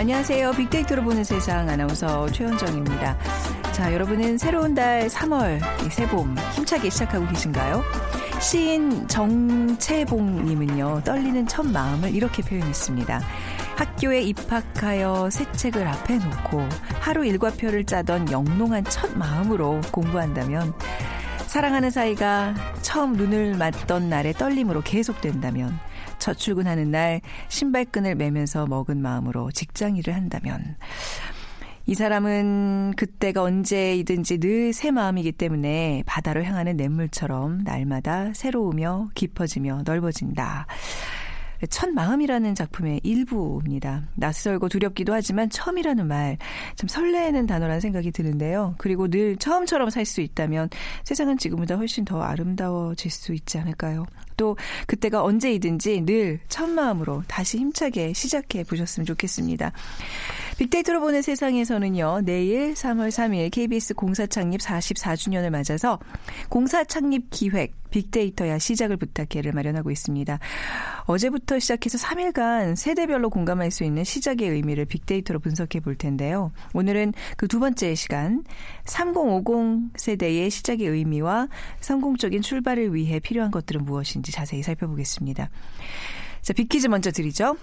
안녕하세요. 빅데이터로 보는 세상 아나운서 최현정입니다. 자, 여러분은 새로운 달 3월 새봄 힘차게 시작하고 계신가요? 시인 정채봉님은요, 떨리는 첫 마음을 이렇게 표현했습니다. 학교에 입학하여 새 책을 앞에 놓고 하루 일과표를 짜던 영롱한 첫 마음으로 공부한다면 사랑하는 사이가 처음 눈을 맞던 날의 떨림으로 계속된다면 첫 출근하는 날 신발끈을 매면서 먹은 마음으로 직장 일을 한다면 이 사람은 그때가 언제이든지 늘 새 마음이기 때문에 바다로 향하는 냇물처럼 날마다 새로우며 깊어지며 넓어진다. 첫 마음이라는 작품의 일부입니다. 낯설고 두렵기도 하지만 처음이라는 말 참 설레는 단어라는 생각이 드는데요. 그리고 늘 처음처럼 살 수 있다면 세상은 지금보다 훨씬 더 아름다워질 수 있지 않을까요? 또 그때가 언제이든지 늘 첫 마음으로 다시 힘차게 시작해 보셨으면 좋겠습니다. 빅데이터로 보는 세상에서는요, 내일 3월 3일 KBS 공사 창립 44주년을 맞아서 공사 창립 기획 빅데이터야 시작을 부탁해를 마련하고 있습니다. 어제부터 시작해서 3일간 세대별로 공감할 수 있는 시작의 의미를 빅데이터로 분석해 볼 텐데요. 오늘은 그 두 번째 시간 3050 세대의 시작의 의미와 성공적인 출발을 위해 필요한 것들은 무엇인지 자세히 살펴보겠습니다. 자, 빅퀴즈 먼저 드리죠.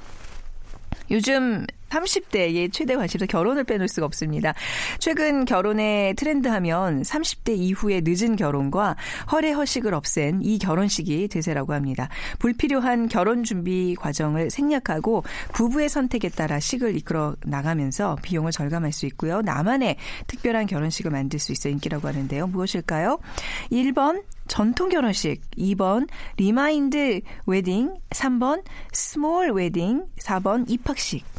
요즘 30대의 최대 관심사 결혼을 빼놓을 수가 없습니다. 최근 결혼의 트렌드 하면 30대 이후의 늦은 결혼과 허례 허식을 없앤 이 결혼식이 대세라고 합니다. 불필요한 결혼 준비 과정을 생략하고 부부의 선택에 따라 식을 이끌어 나가면서 비용을 절감할 수 있고요. 나만의 특별한 결혼식을 만들 수 있어 인기라고 하는데요. 무엇일까요? 1번 전통 결혼식, 2번 remind wedding, 3번 small wedding, 4번 입학식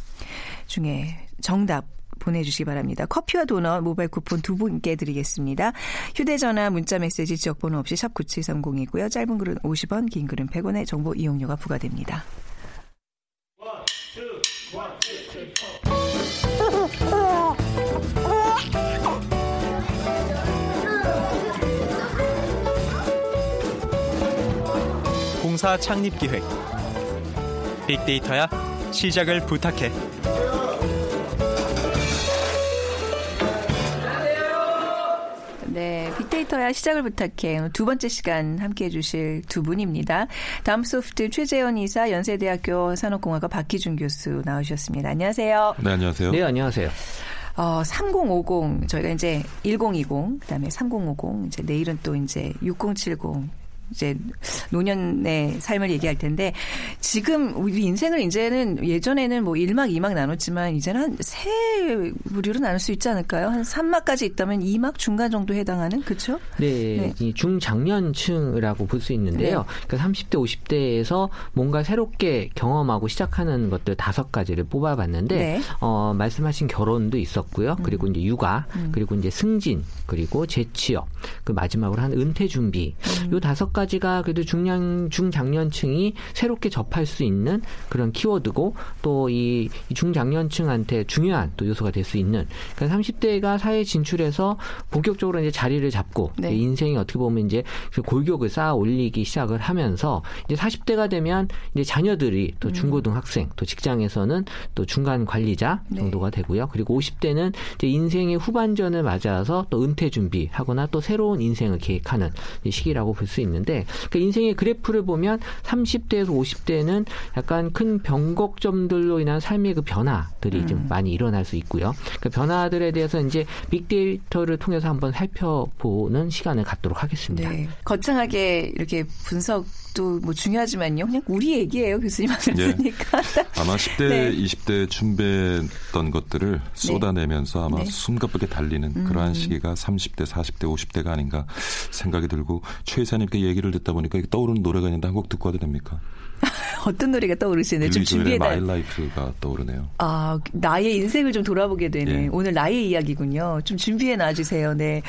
중에 정답 보내주시기 바랍니다. 커피와 도넛 모바일 쿠폰 두 분께 드리겠습니다. 휴대전화 문자 메시지 지역번호 없이 샵 9730이고요. 짧은 글은 50원, 긴 글은 100원의 정보 이용료가 부과됩니다. 공사 창립 기획 빅데이터야 시작을 부탁해 빅데이터야 시작을 부탁해 두 번째 시간 함께 해 주실 두 분입니다. 다음 소프트 최재현 이사 연세대학교 산업공학과 박희준 교수 나오셨습니다. 안녕하세요. 네, 안녕하세요. 네, 안녕하세요. 어, 3050 저희가 이제 1020 그다음에 3050 이제 내일은 또 이제 6070 이제 노년의 삶을 얘기할 텐데 지금 우리 인생을 이제는 예전에는 뭐 1막, 2막 나눴지만 이제는 한 세 부류로 나눌 수 있지 않을까요? 한 3막까지 있다면 2막 중간 정도 해당하는 그렇죠? 네, 네. 중장년층이라고 볼 수 있는데요. 네. 그러니까 30대, 50대에서 뭔가 새롭게 경험하고 시작하는 것들 다섯 가지를 뽑아봤는데 네. 어, 말씀하신 결혼도 있었고요. 음. 그리고 이제 육아, 음. 그리고 이제 승진, 그리고 재취업, 그 마지막으로 한 은퇴 준비. 음. 요 다섯 가지 가 그래도 중량 중장년층이 새롭게 접할 수 있는 그런 키워드고 또 이 중장년층한테 중요한 또 요소가 될 수 있는 그러니까 30대가 사회 진출해서 본격적으로 이제 자리를 잡고 네. 인생이 어떻게 보면 이제 그 골격을 쌓아 올리기 시작을 하면서 이제 40대가 되면 이제 자녀들이 또 음. 중고등학생 또 직장에서는 또 중간 관리자 네. 정도가 네. 되고요. 그리고 50대는 이제 인생의 후반전을 맞아서 또 은퇴 준비하거나 또 새로운 인생을 계획하는 시기라고 볼 수 있는데 있는데 그 인생의 그래프를 보면 30대에서 50대는 약간 큰 변곡점들로 인한 삶의 그 변화들이 음. 좀 많이 일어날 수 있고요. 그 변화들에 대해서 이제 빅데이터를 통해서 한번 살펴보는 시간을 갖도록 하겠습니다. 네. 거창하게 이렇게 분석 인식도 뭐 중요하지만요. 그냥 우리 얘기예요, 교수님 하셨으니까. 네. 아마 10대, 네. 20대 준비했던 것들을 쏟아내면서 아마 네. 숨가쁘게 달리는 음. 그러한 시기가 30대, 40대, 50대가 아닌가 생각이 들고 최 이사님께 얘기를 듣다 보니까 떠오르는 노래가 있는데 한 곡 듣고 와도 됩니까? 어떤 노래가 떠오르시네요. 좀 준비해 My Life가 떠오르네요. 아, 나의 인생을 좀 돌아보게 되는 예. 오늘 나의 이야기군요. 좀 준비해 놔 주세요. 네.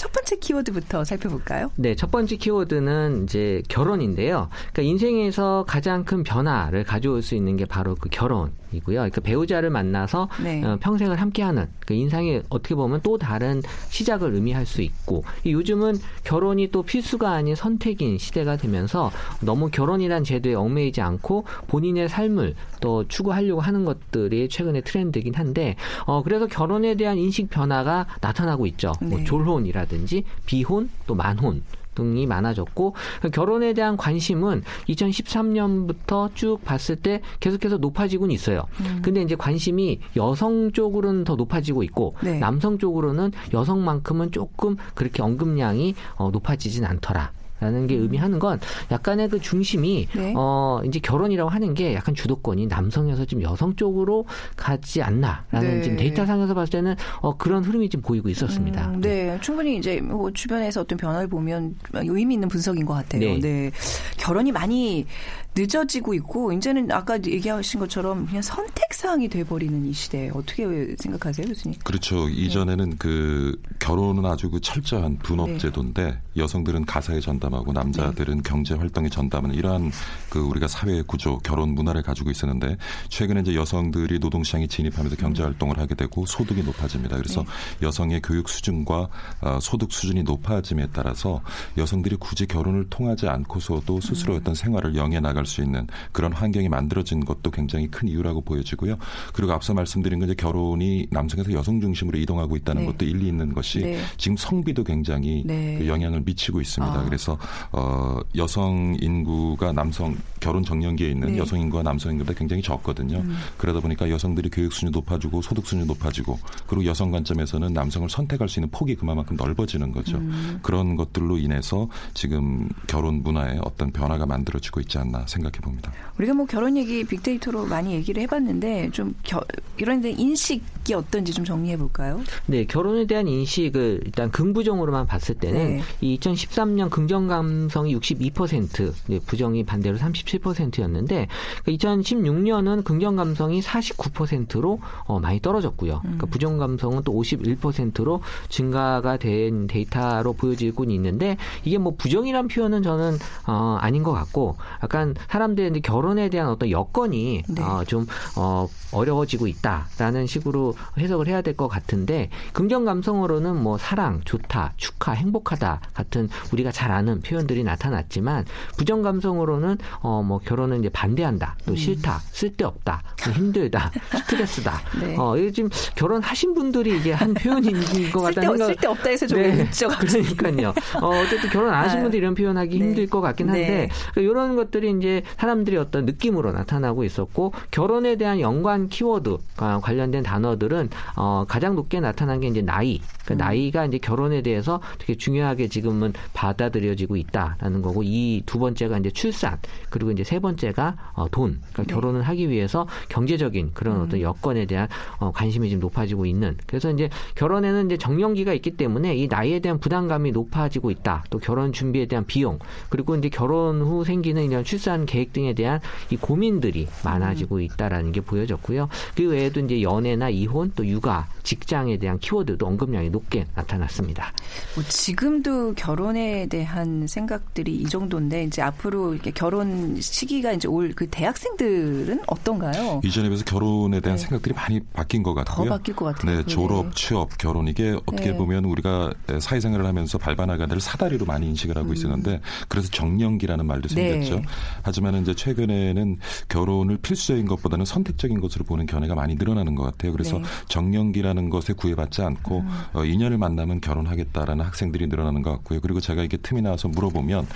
첫 번째 키워드부터 살펴볼까요? 네, 첫 번째 키워드는 이제 결혼인데요. 그러니까 인생에서 가장 큰 변화를 가져올 수 있는 게 바로 그 결혼. 이고요. 그러니까 배우자를 만나서 네. 어, 평생을 함께하는 그 인생이 어떻게 보면 또 다른 시작을 의미할 수 있고 요즘은 결혼이 또 필수가 아닌 선택인 시대가 되면서 너무 결혼이란 제도에 얽매이지 않고 본인의 삶을 또 추구하려고 하는 것들이 최근의 트렌드이긴 한데 어 그래서 결혼에 대한 인식 변화가 나타나고 있죠. 뭐 네. 뭐 졸혼이라 든지 비혼 또 만혼 등이 많아졌고 결혼에 대한 관심은 2013년부터 쭉 봤을 때 계속해서 높아지고는 있어요. 음. 근데 이제 관심이 여성 쪽으로는 더 높아지고 있고 네. 남성 쪽으로는 여성만큼은 조금 그렇게 언급량이 어, 높아지진 않더라. 라는 게 의미하는 건 약간의 그 중심이 네. 어 이제 결혼이라고 하는 게 약간 주도권이 남성에서 좀 여성 쪽으로 가지 않나라는 네. 지금 데이터 상에서 봤을 때는 어 그런 흐름이 좀 보이고 있었습니다. 음, 네. 충분히 이제 뭐 주변에서 어떤 변화를 보면 의미 있는 분석인 것 같아요. 네. 네. 결혼이 많이 늦어지고 있고 이제는 아까 얘기하신 것처럼 그냥 선택 사항이 돼버리는 이 시대에 어떻게 생각하세요, 교수님? 그렇죠. 네. 이전에는 그 결혼은 아주 그 철저한 분업 네. 제도인데 여성들은 가사에 전담하고 남자들은 네. 경제 활동에 전담하는 이러한 그 우리가 사회 구조, 결혼 문화를 가지고 있었는데 최근에 이제 여성들이 노동 시장에 진입하면서 경제 음. 활동을 하게 되고 소득이 높아집니다. 그래서 네. 여성의 교육 수준과 어, 소득 수준이 높아짐에 따라서 여성들이 굳이 결혼을 통하지 않고서도 스스로 음. 어떤 생활을 영해 나가 나갈 수 있는 그런 환경이 만들어진 것도 굉장히 큰 이유라고 보여지고요. 그리고 앞서 말씀드린 건 이제 결혼이 남성에서 여성 중심으로 이동하고 있다는 네. 것도 일리 있는 것이 네. 지금 성비도 굉장히 네. 그 영향을 미치고 있습니다. 아. 그래서 어 여성 인구가 남성 결혼 정년기에 있는 네. 여성 인구와 남성 인구보다 굉장히 적거든요. 음. 그러다 보니까 여성들이 교육 수준이 높아지고 소득 수준이 높아지고 그리고 여성 관점에서는 남성을 선택할 수 있는 폭이 그만큼 넓어지는 거죠. 음. 그런 것들로 인해서 지금 결혼 문화에 어떤 변화가 만들어지고 있지 않나 생각해 봅니다. 우리가 뭐 결혼 얘기 빅데이터로 많이 얘기를 해봤는데 좀 겨, 이런 데 인식이 어떤지 좀 정리해 볼까요? 네, 결혼에 대한 인식을 일단 긍부정으로만 봤을 때는 네. 2013년 긍정 감성이 62%, 네, 부정이 반대로 37%였는데 2016년은 긍정 감성이 49%로 어, 많이 떨어졌고요. 그러니까 음. 부정 감성은 또 51%로 증가가 된 데이터로 보여지고 있는데 이게 뭐 부정이란 표현은 저는 어, 아닌 것 같고 약간 사람들이 결혼에 대한 어떤 여건이 네. 어, 좀 어, 어려워지고 있다라는 식으로 해석을 해야 될 것 같은데 긍정 감성으로는 뭐 사랑, 좋다, 축하, 행복하다 같은 우리가 잘 아는 표현들이 나타났지만 부정 감성으로는 어, 뭐 결혼은 이제 반대한다, 또 음. 싫다, 쓸데없다, 뭐 힘들다, 스트레스다. 네. 어, 지금 결혼하신 분들이 이게 한 표현인 것 같다는 생각. 쓸데없다 해서 좀 네. 웃죠. 그러니까요. 어, 어쨌든 결혼 안 하신 분들 이런 표현하기 네. 힘들 것 같긴 한데 네. 그러니까 이런 것들이 이제 사람들이 어떤 느낌으로 나타나고 있었고 결혼에 대한 연관 키워드 관련된 단어들은 어, 가장 높게 나타난 게 이제 나이. 그러니까 음. 나이가 이제 결혼에 대해서 되게 중요하게 지금은 받아들여지고 있다라는 거고 이 두 번째가 이제 출산 그리고 이제 세 번째가 어, 돈. 그러니까 네. 결혼을 하기 위해서 경제적인 그런 음. 어떤 여건에 대한 어, 관심이 지금 높아지고 있는. 그래서 이제 결혼에는 이제 정년기가 있기 때문에 이 나이에 대한 부담감이 높아지고 있다. 또 결혼 준비에 대한 비용 그리고 이제 결혼 후 생기는 이런 출산 계획 등에 대한 이 고민들이 많아지고 음. 있다라는 게 보여졌고요. 그 외에도 이제 연애나 이혼 또 육아, 직장에 대한 키워드도 언급량이 높게 나타났습니다. 뭐 지금도 결혼에 대한 생각들이 이 정도인데 이제 앞으로 이렇게 결혼 시기가 이제 올 그 대학생들은 어떤가요? 이전에 비해서 결혼에 대한 네. 생각들이 많이 바뀐 것 같고요. 더 바뀔 것 같아요. 네, 졸업, 취업, 결혼 이게 어떻게 네. 보면 우리가 사회생활을 하면서 밟아나가야 될 사다리로 많이 인식을 하고 음. 있었는데 그래서 정년기라는 말도 네. 생겼죠. 하지만 이제 최근에는 결혼을 필수적인 것보다는 선택적인 것으로 보는 견해가 많이 늘어나는 것 같아요. 그래서 네. 정년기라는 것에 구애받지 않고 음. 어, 인연을 만나면 결혼하겠다라는 학생들이 늘어나는 것 같고요. 그리고 제가 이게 틈이 나서 물어보면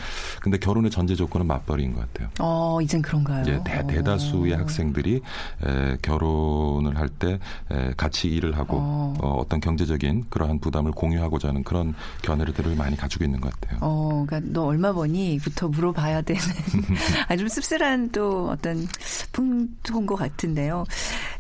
근데 결혼의 전제 조건은 맞벌이인 것 같아요. 어, 이젠 그런가요? 예, 대, 대다수의 어. 학생들이 에, 결혼을 할 때 같이 일을 하고 어. 어, 어떤 경제적인 그러한 부담을 공유하고자 하는 그런 견해들을 많이 가지고 있는 것 같아요. 어, 그러니까 너 얼마 버니?부터 물어봐야 되는 아주 씁쓸한 또 어떤 풍토인 것 같은데요.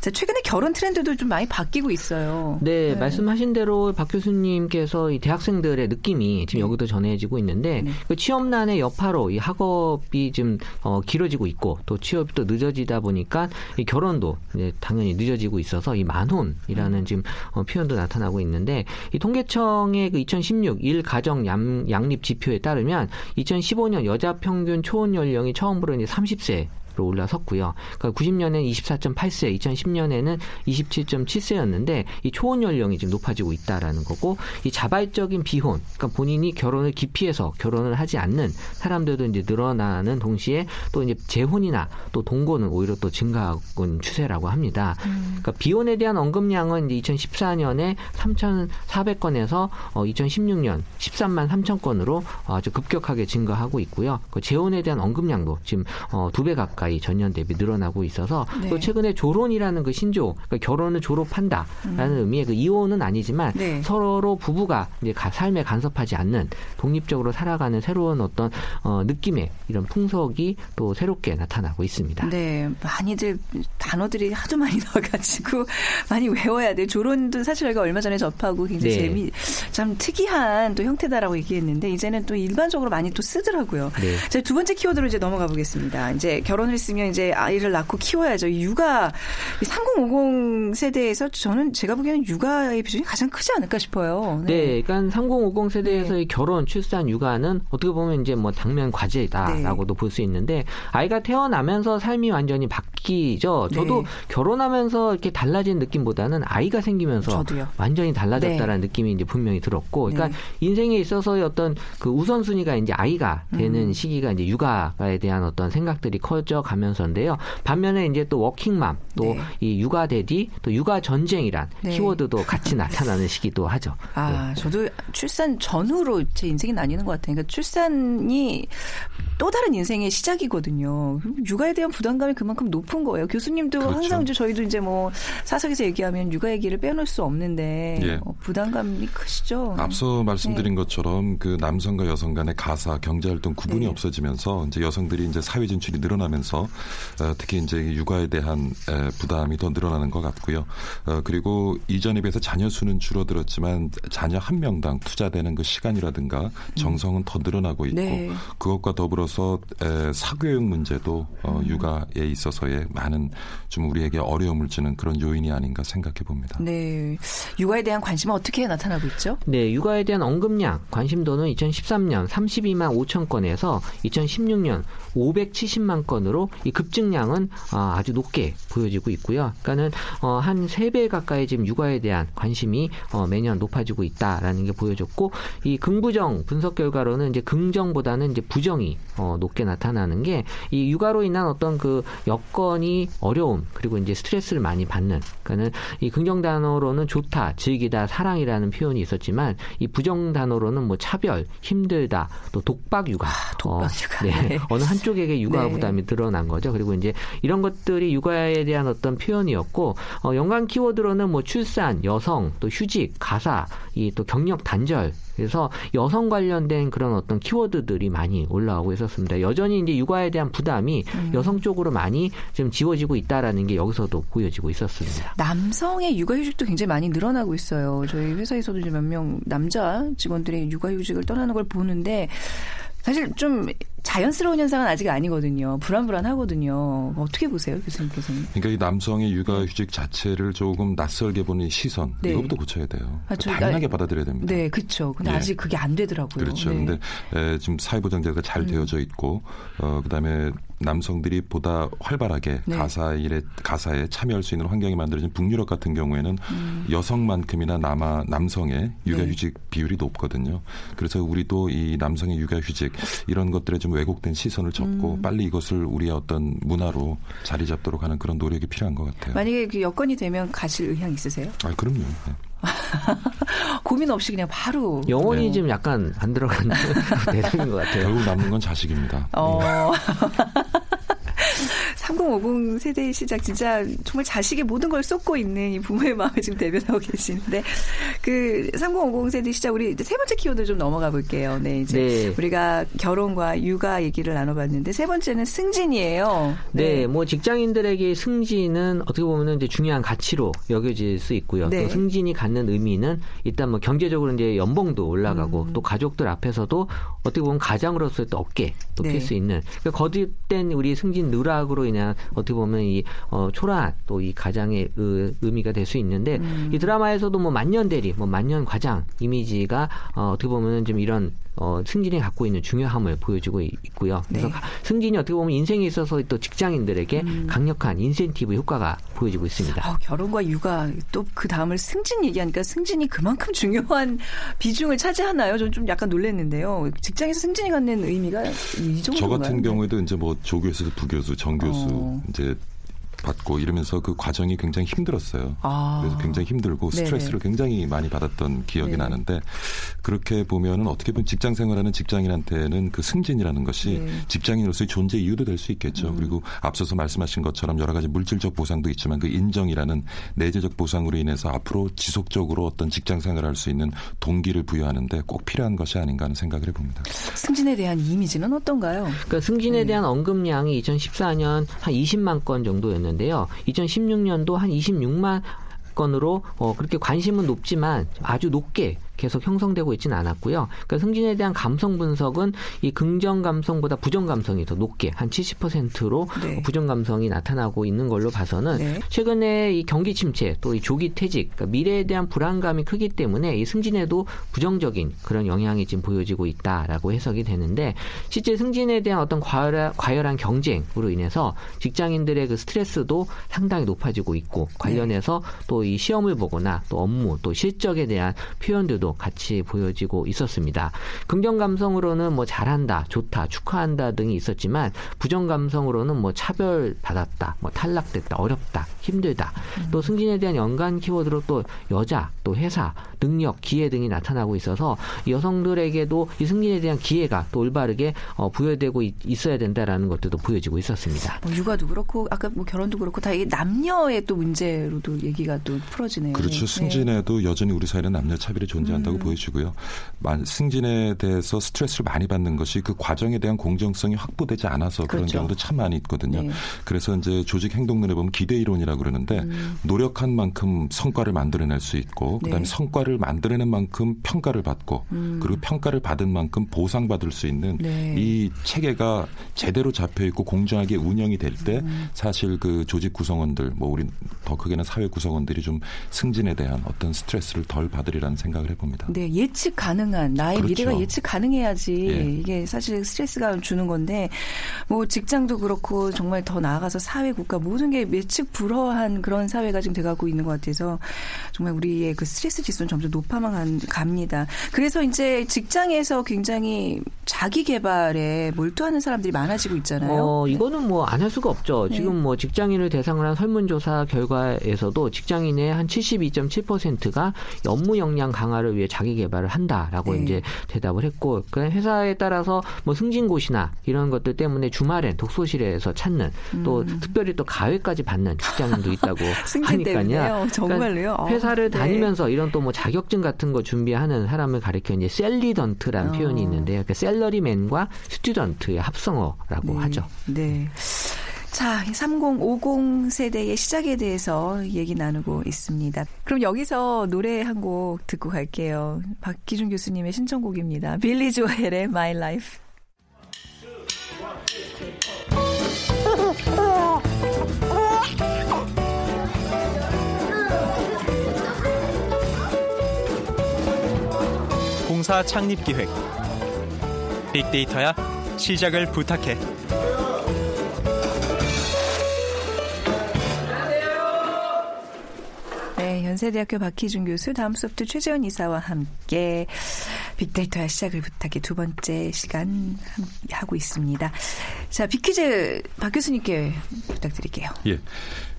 자, 최근에 결혼 트렌드도 좀 많이 바뀌고 있어요. 네, 네. 말씀하신 대로 박 교수님께서 이 대학생들의 느낌이 지금 네. 여기도 전해지고 있는데 네. 그 취업난의 여파로 이 학업이 좀 어, 길어지고 있고 또 취업이 또 늦어지다 보니까 이 결혼도 이제 당연히 늦어지고 있어서 이 만혼이라는 음. 지금 어, 표현도 나타나고 있는데 이 통계청의 그 2016 일가정 양립 지표에 따르면 2015년 여자 평균 초혼 연령이 처음으로 이제 30세 로 올라섰고요. 그러니까 90년에는 24.8세, 2010년에는 27.7세였는데 이 초혼 연령이 지금 높아지고 있다라는 거고 이 자발적인 비혼, 그러니까 본인이 결혼을 기피해서 결혼을 하지 않는 사람들도 이제 늘어나는 동시에 또 이제 재혼이나 또 동거는 오히려 또 증가하는 추세라고 합니다. 음. 그러니까 비혼에 대한 언급량은 이제 2014년에 3,400건에서 어 2016년 13만 3천 건으로 아주 급격하게 증가하고 있고요. 그 재혼에 대한 언급량도 지금 어 2배 가까이 가까이 전년 대비 늘어나고 있어서 네. 또 최근에 조론이라는 그 신조 그러니까 결혼을 졸업한다라는 음. 의미의 그 이혼은 아니지만 네. 서로 부부가 이제 삶에 간섭하지 않는 독립적으로 살아가는 새로운 어떤 어, 느낌의 이런 풍속이 또 새롭게 나타나고 있습니다. 네, 많이들 단어들이 하도 많이 나와가지고 많이 외워야 돼. 조론도 사실 저희가 얼마 전에 접하고 굉장히 네. 재미 참 특이한 또 형태다라고 얘기했는데 이제는 또 일반적으로 많이 또 쓰더라고요. 네. 두 번째 키워드로 이제 넘어가 보겠습니다. 이제 결혼을 했으면 이제 아이를 낳고 키워야죠. 육아 3050 세대에서 저는 제가 보기에는 육아의 비중이 가장 크지 않을까 싶어요. 네, 네 그러니까 3050 세대에서의 네. 결혼, 출산, 육아는 어떻게 보면 이제 뭐 당면 과제다라고도 네. 볼수 있는데 아이가 태어나면서 삶이 완전히 바뀌죠. 저도 네. 결혼하면서 이렇게 달라진 느낌보다는 아이가 생기면서 저도요. 완전히 달라졌다라는 네. 느낌이 이제 분명히 들었고, 그러니까 네. 인생에 있어서의 어떤 그 우선순위가 이제 아이가 되는 음. 시기가 이제 육아에 대한 어떤 생각들이 커져 가면서인데요. 반면에 이제 또 워킹맘, 또이 네. 육아 대디, 또 육아 전쟁이란 네. 키워드도 같이 나타나는 시기도 하죠. 아, 네. 저도 출산 전후로 제 인생이 나뉘는 것 같아요. 그러니까 출산이 또 다른 인생의 시작이거든요. 육아에 대한 부담감이 그만큼 높은 거예요. 교수님도 그렇죠. 항상 이제 저희도 이제 뭐 사석에서 얘기하면 육아 얘기를 빼놓을 수 없는데 예. 어, 부담감이 크시죠. 앞서 말씀드린 네. 것처럼 그 남성과 여성 간의 가사, 경제 활동 구분이 네. 없어지면서 이제 여성들이 이제 사회 진출이 늘어나면서 어, 특히 이제 육아에 대한 부담이 더 늘어나는 것 같고요. 어, 그리고 이전에 비해서 자녀 수는 줄어들었지만 자녀 한 명당 투자되는 그 시간이라든가 정성은 더 늘어나고 있고 네. 그것과 더불어서 사교육 문제도 어, 음. 육아에 있어서의 많은 좀 우리에게 어려움을 주는 그런 요인이 아닌가 생각해 봅니다. 네. 육아에 대한 관심은 어떻게 나타나고 있죠? 네. 육아에 대한 언급량, 관심도는 2013년 32만 5천 건에서 2016년 570만 건으로 이 급증량은 아, 아주 높게 보여지고 있고요. 그러니까는 어, 한세 배 가까이 지금 육아에 대한 관심이 어, 매년 높아지고 있다라는 게 보여졌고 이 긍부정 분석 결과로는 이제 긍정보다는 이제 부정이 어, 높게 나타나는 게 이 육아로 인한 어떤 그 여건이 어려움 그리고 이제 스트레스를 많이 받는 그러니까는 이 긍정 단어로는 좋다, 즐기다, 사랑이라는 표현이 있었지만 이 부정 단어로는 뭐 차별, 힘들다, 또 독박 육아, 아, 독박 육아, 어, 네. 네. 어느 한쪽에게 육아 네. 부담이 드러 난 거죠. 그리고 이제 이런 것들이 육아에 대한 어떤 표현이었고 어, 연관 키워드로는 뭐 출산, 여성, 또 휴직, 가사, 이 또 경력 단절 그래서 여성 관련된 그런 어떤 키워드들이 많이 올라오고 있었습니다. 여전히 이제 육아에 대한 부담이 음. 여성 쪽으로 많이 좀 지워지고 있다라는 게 여기서도 보여지고 있었습니다. 남성의 육아휴직도 굉장히 많이 늘어나고 있어요. 저희 회사에서도 이제 몇 명 남자 직원들이 육아휴직을 떠나는 걸 보는데 사실 좀 자연스러운 현상은 아직 아니거든요. 불안불안하거든요. 어떻게 보세요, 교수님께서는? 그러니까 이 남성의 육아휴직 자체를 조금 낯설게 보는 시선 네. 이것부터 고쳐야 돼요. 아, 당연하게 받아들여야 됩니다. 네, 그렇죠. 근데 예. 아직 그게 안 되더라고요. 그렇죠. 네. 근데 에, 지금 사회보장제가 잘 음. 되어져 있고 어, 그다음에 남성들이 보다 활발하게 네. 가사 일에 가사에 참여할 수 있는 환경이 만들어진 북유럽 같은 경우에는 음. 여성만큼이나 남아 남성의 육아휴직 네. 비율이 높거든요. 그래서 우리도 이 남성의 육아휴직 이런 것들에 좀 왜곡된 시선을 접고 음. 빨리 이것을 우리의 어떤 문화로 자리 잡도록 하는 그런 노력이 필요한 것 같아요. 만약에 그 여건이 되면 가실 의향 있으세요? 아, 그럼요. 네. 고민 없이 그냥 바로. 영혼이 네. 좀 약간 안 들어가는 대상인 것 같아요. 결국 남는 건 자식입니다. 어. 3050 세대의 시작 진짜 정말 자식의 모든 걸 쏟고 있는 이 부모의 마음을 지금 대변하고 계시는데 그 3050 세대 시작 우리 세 번째 키워드 좀 넘어가 볼게요. 네, 이제 네. 우리가 결혼과 육아 얘기를 나눠봤는데 세 번째는 승진이에요. 네, 네. 뭐 직장인들에게 승진은 어떻게 보면 이제 중요한 가치로 여겨질 수 있고요. 네. 또 승진이 갖는 의미는 일단 뭐 경제적으로 이제 연봉도 올라가고 음. 또 가족들 앞에서도 어떻게 보면 가장으로서의 또 어깨 또 필수 네. 있는 그러니까 거듭된 우리 승진 누락으로 인한 어떻게 보면 이 어, 초라한 또 이 가장의 의, 의미가 될 수 있는데 음. 이 드라마에서도 뭐 만년 대리, 뭐 만년 과장 이미지가 어, 어떻게 보면 좀 이런 어, 승진이 갖고 있는 중요함을 보여주고 있고요. 그래서 네. 승진이 어떻게 보면 인생에 있어서 또 직장인들에게 음. 강력한 인센티브 효과가 보여지고 있습니다. 어, 결혼과 육아 또 그 다음을 승진 얘기하니까 승진이 그만큼 중요한 비중을 차지하나요? 저는 좀 약간 놀랐는데요. 직장에서 승진이 갖는 의미가 이 정도. 저 같은 경우에도 이제 뭐 조교수, 부교수, 정교수 어. 이제 받고 이러면서 그 과정이 굉장히 힘들었어요. 아. 그래서 굉장히 힘들고 스트레스를 네네. 굉장히 많이 받았던 기억이 네. 나는데 그렇게 보면은 어떻게 보면 직장 생활하는 직장인한테는 그 승진이라는 것이 네. 직장인으로서의 존재 이유도 될 수 있겠죠. 음. 그리고 앞서서 말씀하신 것처럼 여러 가지 물질적 보상도 있지만 그 인정이라는 내재적 보상으로 인해서 앞으로 지속적으로 어떤 직장 생활을 할 수 있는 동기를 부여하는데 꼭 필요한 것이 아닌가 하는 생각을 해봅니다. 승진에 대한 이미지는 어떤가요? 그러니까 승진에 네. 대한 언급량이 2014년 한 20만 건 정도였는데 있는데요. 2016년도 한 26만 건으로 어, 그렇게 관심은 높지만 아주 높게 계속 형성되고 있지는 않았고요. 그러니까 승진에 대한 감성 분석은 이 긍정 감성보다 부정 감성이 더 높게 한 70%로 네. 부정 감성이 나타나고 있는 걸로 봐서는 네. 최근에 이 경기 침체 또 이 조기 퇴직 그러니까 미래에 대한 불안감이 크기 때문에 이 승진에도 부정적인 그런 영향이 지금 보여지고 있다라고 해석이 되는데 실제 승진에 대한 어떤 과열, 과열한 경쟁으로 인해서 직장인들의 그 스트레스도 상당히 높아지고 있고 관련해서 네. 또이 시험을 보거나 또 업무 또 실적에 대한 표현들도 모습도 같이 보여지고 있었습니다. 긍정 감성으로는 뭐 잘한다, 좋다, 축하한다 등이 있었지만 부정 감성으로는 뭐 차별 받았다, 뭐 탈락됐다, 어렵다, 힘들다. 음. 또 승진에 대한 연관 키워드로 또 여자, 또 회사, 능력, 기회 등이 나타나고 있어서 여성들에게도 이 승진에 대한 기회가 또 올바르게 어, 부여되고 있, 어야 된다라는 것들도 보여지고 있었습니다. 뭐 육아도 그렇고 아까 뭐 결혼도 그렇고 다 이게 남녀의 또 문제로도 얘기가 또 풀어지네요. 그렇죠. 네. 승진에도 네. 여전히 우리 사회는 남녀 차별이 존재 한다고 음. 보여지고요. 승진에 대해서 스트레스를 많이 받는 것이 그 과정에 대한 공정성이 확보되지 않아서 그렇죠. 그런 경우도 참 많이 있거든요. 네. 그래서 이제 조직 행동론에 보면 기대 이론이라고 그러는데 음. 노력한 만큼 성과를 만들어낼 수 있고 그다음에 네. 성과를 만들어낸 만큼 평가를 받고 음. 그리고 평가를 받은 만큼 보상받을 수 있는 네. 이 체계가 제대로 잡혀 있고 공정하게 운영이 될때 음. 사실 그 조직 구성원들 뭐 우리 더 크게는 사회 구성원들이 좀 승진에 대한 어떤 스트레스를 덜 받으리라는 생각을 해봅니다. 네, 예측 가능한 나의 그렇죠. 미래가 예측 가능해야지 예. 이게 사실 스트레스가 주는 건데 뭐 직장도 그렇고 정말 더 나아가서 사회 국가 모든 게 예측 불허한 그런 사회가 지금 돼가고 있는 것 같아서 정말 우리의 그 스트레스 지수는 점점 높아만 갑니다. 그래서 이제 직장에서 굉장히 자기 개발에 몰두하는 사람들이 많아지고 있잖아요. 어, 이거는 뭐 안 할 수가 없죠. 네. 지금 뭐 직장인을 대상으로 한 설문조사 결과에서도 직장인의 한 72.7%가 업무 역량 강화를 위해 자기 개발을 한다라고 네. 이제 대답을 했고, 그 회사에 따라서 뭐 승진고시나 이런 것들 때문에 주말엔 독서실에서 찾는 또 음. 특별히 또 과외까지 받는 직장인도 있다고 하니까요. 정말로요. 그러니까 회사를 네. 다니면서 이런 또 뭐 자격증 같은 거 준비하는 사람을 가리켜 이제 샐러던트라는 어. 표현이 있는데요. 그러니까 셀러리맨과 student의 합성어라고 네. 하죠. 네. 자, 3050 세대의 시작에 대해서 얘기 나누고 있습니다. 그럼 여기서 노래 한 곡 듣고 갈게요. 박희준 교수님의 신청곡입니다. 빌리 조엘의 My Life. 공사 창립 기획 빅데이터야 시작을 부탁해. 네, 연세대학교 박희준 교수, 다음 소프트 최재원 이사와 함께 빅데이터야 시작을 부탁해 두 번째 시간 하고 있습니다. 자, 빅퀴즈 박 교수님께 부탁드릴게요. 예.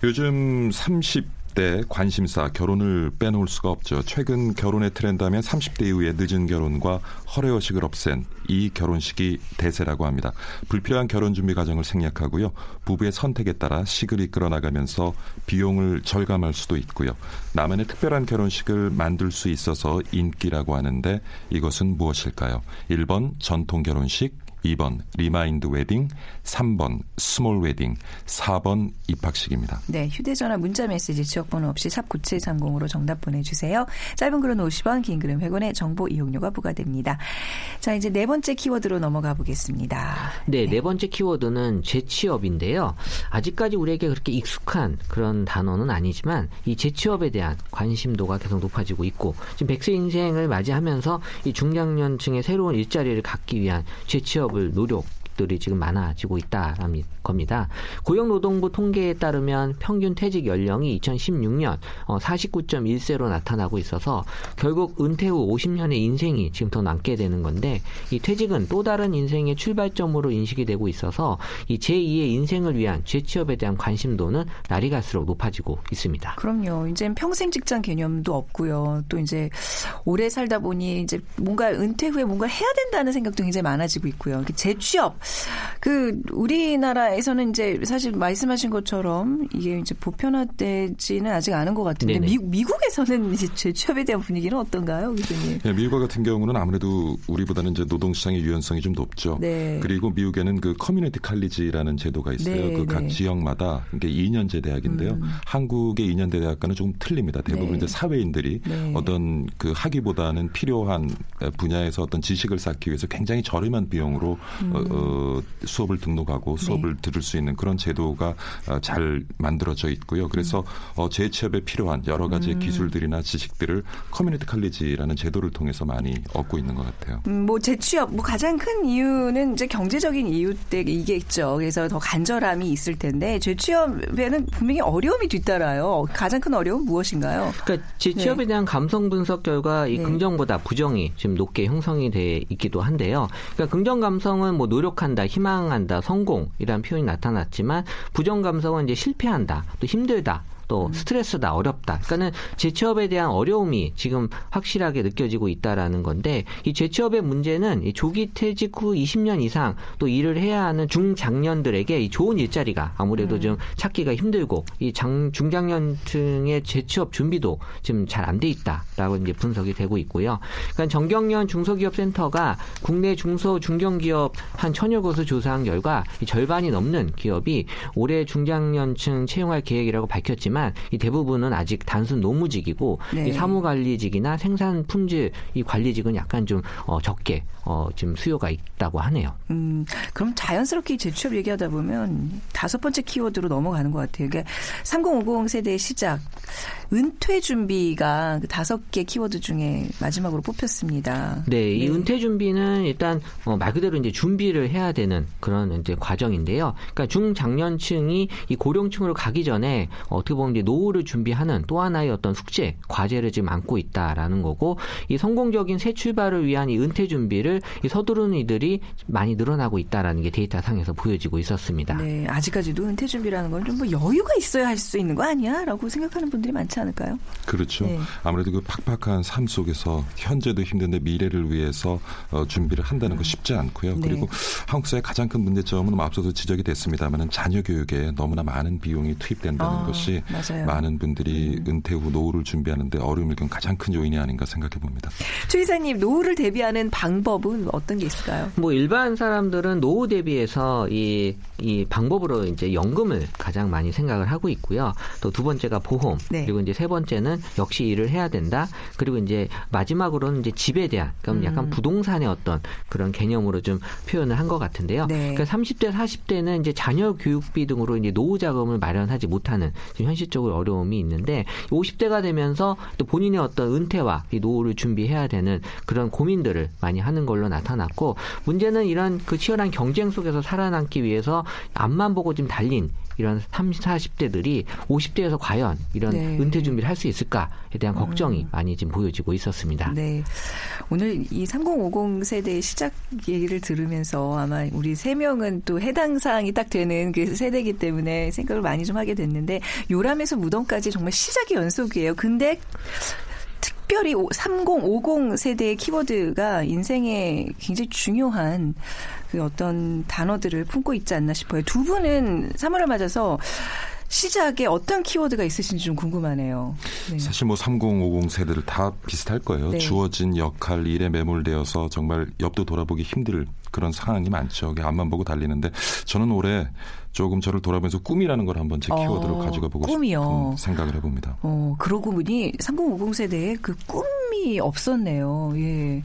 요즘 30 30 대 관심사 결혼을 빼놓을 수가 없죠. 최근 결혼의 트렌드하면 30대 이후에 늦은 결혼과 허례허식을 없앤 이 결혼식이 대세라고 합니다. 불필요한 결혼 준비 과정을 생략하고요. 부부의 선택에 따라 식을 이끌어 나가면서 비용을 절감할 수도 있고요. 나만의 특별한 결혼식을 만들 수 있어서 인기라고 하는데 이것은 무엇일까요? 1번 전통 결혼식, 2번 remind wedding, 3번 small wedding, 4번 입학식입니다. 네, 휴대전화 문자 메시지 지역번호 없이 샵 9730으로 정답 보내주세요. 짧은 글은 50원, 긴 글은 100원의 정보 이용료가 부과됩니다. 자, 이제 네 번째 키워드로 넘어가 보겠습니다. 네, 네, 네 번째 키워드는 재취업인데요. 아직까지 우리에게 그렇게 익숙한 그런 단어는 아니지만 이 재취업에 대한 관심도가 계속 높아지고 있고 지금 백세 인생을 맞이하면서 이 중장년층의 새로운 일자리를 갖기 위한 재취업 을 노력 들이 지금 많아지고 있다는 겁니다. 고용노동부 통계에 따르면 평균 퇴직 연령이 2016년 49.1세로 나타나고 있어서 결국 은퇴 후 50년의 인생이 지금 더 남게 되는 건데 이 퇴직은 또 다른 인생의 출발점으로 인식이 되고 있어서 이 제2의 인생을 위한 재취업에 대한 관심도는 날이 갈수록 높아지고 있습니다. 그럼요. 이제 평생 직장 개념도 없고요. 또 이제 오래 살다 보니 이제 뭔가 은퇴 후에 뭔가 해야 된다는 생각도 굉장히 많아지고 있고요. 재취업 그 우리나라에서는 이제 사실 말씀하신 것처럼 이게 이제 보편화되지는 아직 않은 것 같은데 미, 미국에서는 이제 재취업에 대한 분위기는 어떤가요, 교수님? 네, 미국 같은 경우는 아무래도 우리보다는 이제 노동시장의 유연성이 좀 높죠. 네. 그리고 미국에는 그 커뮤니티 칼리지라는 제도가 있어요. 네, 그각 네. 지역마다 이게 2년제 대학인데요. 음. 한국의 2년제 대학과는 조금 틀립니다. 대부분 네. 이제 사회인들이 네. 어떤 그 학위보다는 필요한 분야에서 어떤 지식을 쌓기 위해서 굉장히 저렴한 비용으로 음. 어, 어 수업을 등록하고 네. 수업을 네. 들을 수 있는 그런 제도가 어, 잘 만들어져 있고요. 그래서 어, 재취업에 필요한 여러 가지 음. 기술들이나 지식들을 커뮤니티 칼리지라는 제도를 통해서 많이 얻고 있는 것 같아요. 음, 뭐 재취업 뭐 가장 큰 이유는 이제 경제적인 이유 때이겠죠. 그래서 더 간절함이 있을 텐데 재취업에는 분명히 어려움이 뒤따라요. 가장 큰 어려움 무엇인가요? 그러니까 재취업에 네. 대한 감성 분석 결과 이 네. 긍정보다 부정이 지금 높게 형성이 돼 있기도 한데요. 그러니까 긍정 감성은 뭐 노력 노력한다, 희망한다, 성공이라는 표현이 나타났지만 부정 감성은 이제 실패한다, 또 힘들다, 또 음. 스트레스다 어렵다. 그러니까는 재취업에 대한 어려움이 지금 확실하게 느껴지고 있다라는 건데 이 재취업의 문제는 이 조기 퇴직 후 20년 이상 또 일을 해야 하는 중장년들에게 이 좋은 일자리가 아무래도 음. 좀 찾기가 힘들고 이 장, 중장년층의 재취업 준비도 지금 잘 안 돼 있다라고 이제 분석이 되고 있고요. 그러니까 정경련 중소기업센터가 국내 중소 중견기업 한 천여 곳을 조사한 결과 이 절반이 넘는 기업이 올해 중장년층 채용할 계획이라고 밝혔지만 있지만 이 대부분은 아직 단순 노무직이고 네. 이 사무관리직이나 생산 품질 이 관리직은 약간 좀 어, 적게 어, 지금 수요가 있다고 하네요. 음, 그럼 자연스럽게 재취업 얘기하다 보면 다섯 번째 키워드로 넘어가는 것 같아요. 그러니까 3050 세대의 시작 은퇴 준비가 그 다섯 개 키워드 중에 마지막으로 뽑혔습니다. 네, 이 네. 은퇴 준비는 일단 어, 말 그대로 이제 준비를 해야 되는 그런 이제 과정인데요. 그러니까 중장년층이 이 고령층으로 가기 전에 어떻게 보면 이제 노후를 준비하는 또 하나의 어떤 숙제, 과제를 지금 안고 있다라는 거고 이 성공적인 새 출발을 위한 이 은퇴 준비를 이 서두르는 이들이 많이 늘어나고 있다라는 게 데이터 상에서 보여지고 있었습니다. 네, 아직까지도 은퇴 준비라는 건 좀 뭐 여유가 있어야 할 수 있는 거 아니야?라고 생각하는 분들이 많지 않을까요? 그렇죠. 네. 아무래도 그 팍팍한 삶 속에서 현재도 힘든데 미래를 위해서 어, 준비를 한다는 거 쉽지 않고요. 네. 그리고 한국 사회 가장 큰 문제점은 뭐 앞서도 지적이 됐습니다만은 자녀 교육에 너무나 많은 비용이 투입된다는 아, 것이 맞아요. 많은 분들이 음. 은퇴 후 노후를 준비하는데 어려움을 겪은 가장 큰 요인이 아닌가 생각해 봅니다. 주 이사님 노후를 대비하는 방법은 어떤 게 있을까요? 뭐 일반 사람들은 노후 대비해서 이, 이 방법으로 이제 연금을 가장 많이 생각을 하고 있고요. 또 두 번째가 보험 네. 그리고 이제 세 번째는 역시 일을 해야 된다. 그리고 이제 마지막으로는 이제 집에 대한 그럼 약간 음. 부동산의 어떤 그런 개념으로 좀 표현을 한 것 같은데요. 네. 그러니까 30대 40대는 이제 자녀 교육비 등으로 이제 노후 자금을 마련하지 못하는 지금 현실적으로 어려움이 있는데 50대가 되면서 또 본인의 어떤 은퇴와 이 노후를 준비해야 되는 그런 고민들을 많이 하는 걸로 나타났고 문제는 이런 그 치열한 경쟁 속에서 살아남기 위해서 앞만 보고 지금 달린 이런 30, 40대들이 50대에서 과연 이런 네. 은퇴 준비를 할 수 있을까에 대한 걱정이 음. 많이 지금 보여지고 있었습니다. 네. 오늘 이 3050 세대의 시작 얘기를 들으면서 아마 우리 세 명은 또 해당 사항이 딱 되는 그 세대이기 때문에 생각을 많이 좀 하게 됐는데 요람에서 무덤까지 정말 시작이 연속이에요. 근데 특별히 3050 세대의 키워드가 인생에 굉장히 중요한 그 어떤 단어들을 품고 있지 않나 싶어요. 두 분은 3월을 맞아서 시작에 어떤 키워드가 있으신지 좀 궁금하네요. 네. 사실 뭐 3050 세대를 다 비슷할 거예요. 네. 주어진 역할, 일에 매몰되어서 정말 옆도 돌아보기 힘들 그런 상황이 많죠. 앞만 보고 달리는데 저는 올해 조금 저를 돌아보면서 꿈이라는 걸 한번 제 어, 키워드로 가져가 보고 꿈이요. 싶은 생각을 해봅니다. 어, 그러고 보니 3050 세대에 그꿈 이 없었네요. 예.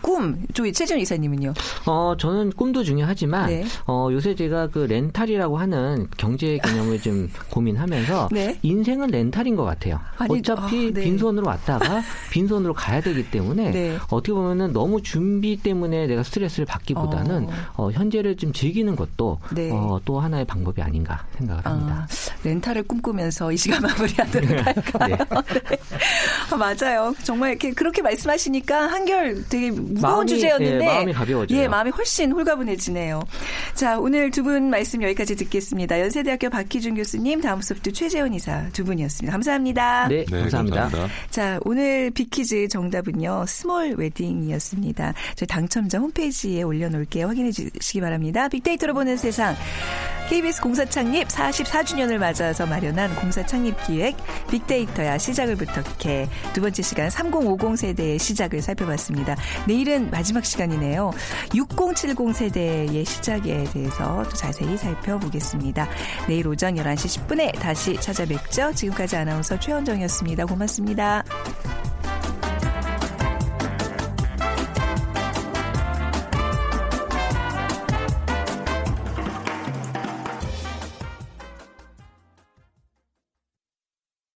꿈. 저기 최준 이사님은요? 어, 저는 꿈도 중요하지만, 네. 어, 요새 제가 그 렌탈이라고 하는 경제 개념을 좀 고민하면서, 네. 인생은 렌탈인 것 같아요. 아니, 어차피 아, 네. 빈손으로 왔다가 빈손으로 가야 되기 때문에, 네. 어떻게 보면은 너무 준비 때문에 내가 스트레스를 받기보다는, 어. 어, 현재를 좀 즐기는 것도, 네. 어, 또 하나의 방법이 아닌가 생각을 합니다. 아, 렌탈을 꿈꾸면서 이 시간 마무리하도록 할까요? 네. 아, 맞아요. 정말 이렇게 그렇게 말씀하시니까 한결 되게 무거운 마음이, 주제였는데 예, 마음이 가벼워져요. 예, 마음이 훨씬 홀가분해지네요. 자, 오늘 두 분 말씀 여기까지 듣겠습니다. 연세대학교 박희준 교수님, 다음 소프트 최재원 이사 두 분이었습니다. 감사합니다. 네, 네, 감사합니다. 감사합니다. 자, 오늘 빅 퀴즈 정답은요. small wedding이었습니다. 저희 당첨자 홈페이지에 올려놓을게요. 확인해 주시기 바랍니다. 빅데이터로 보는 세상. KBS 공사 창립 44주년을 맞아서 마련한 공사 창립 기획 빅데이터야 시작을 부탁해 두 번째 시간 3050 세대의 시작을 살펴봤습니다. 내일은 마지막 시간이네요. 6070 세대의 시작에 대해서 또 자세히 살펴보겠습니다. 내일 오전 11시 10분에 다시 찾아뵙죠. 지금까지 아나운서 최현정이었습니다. 고맙습니다.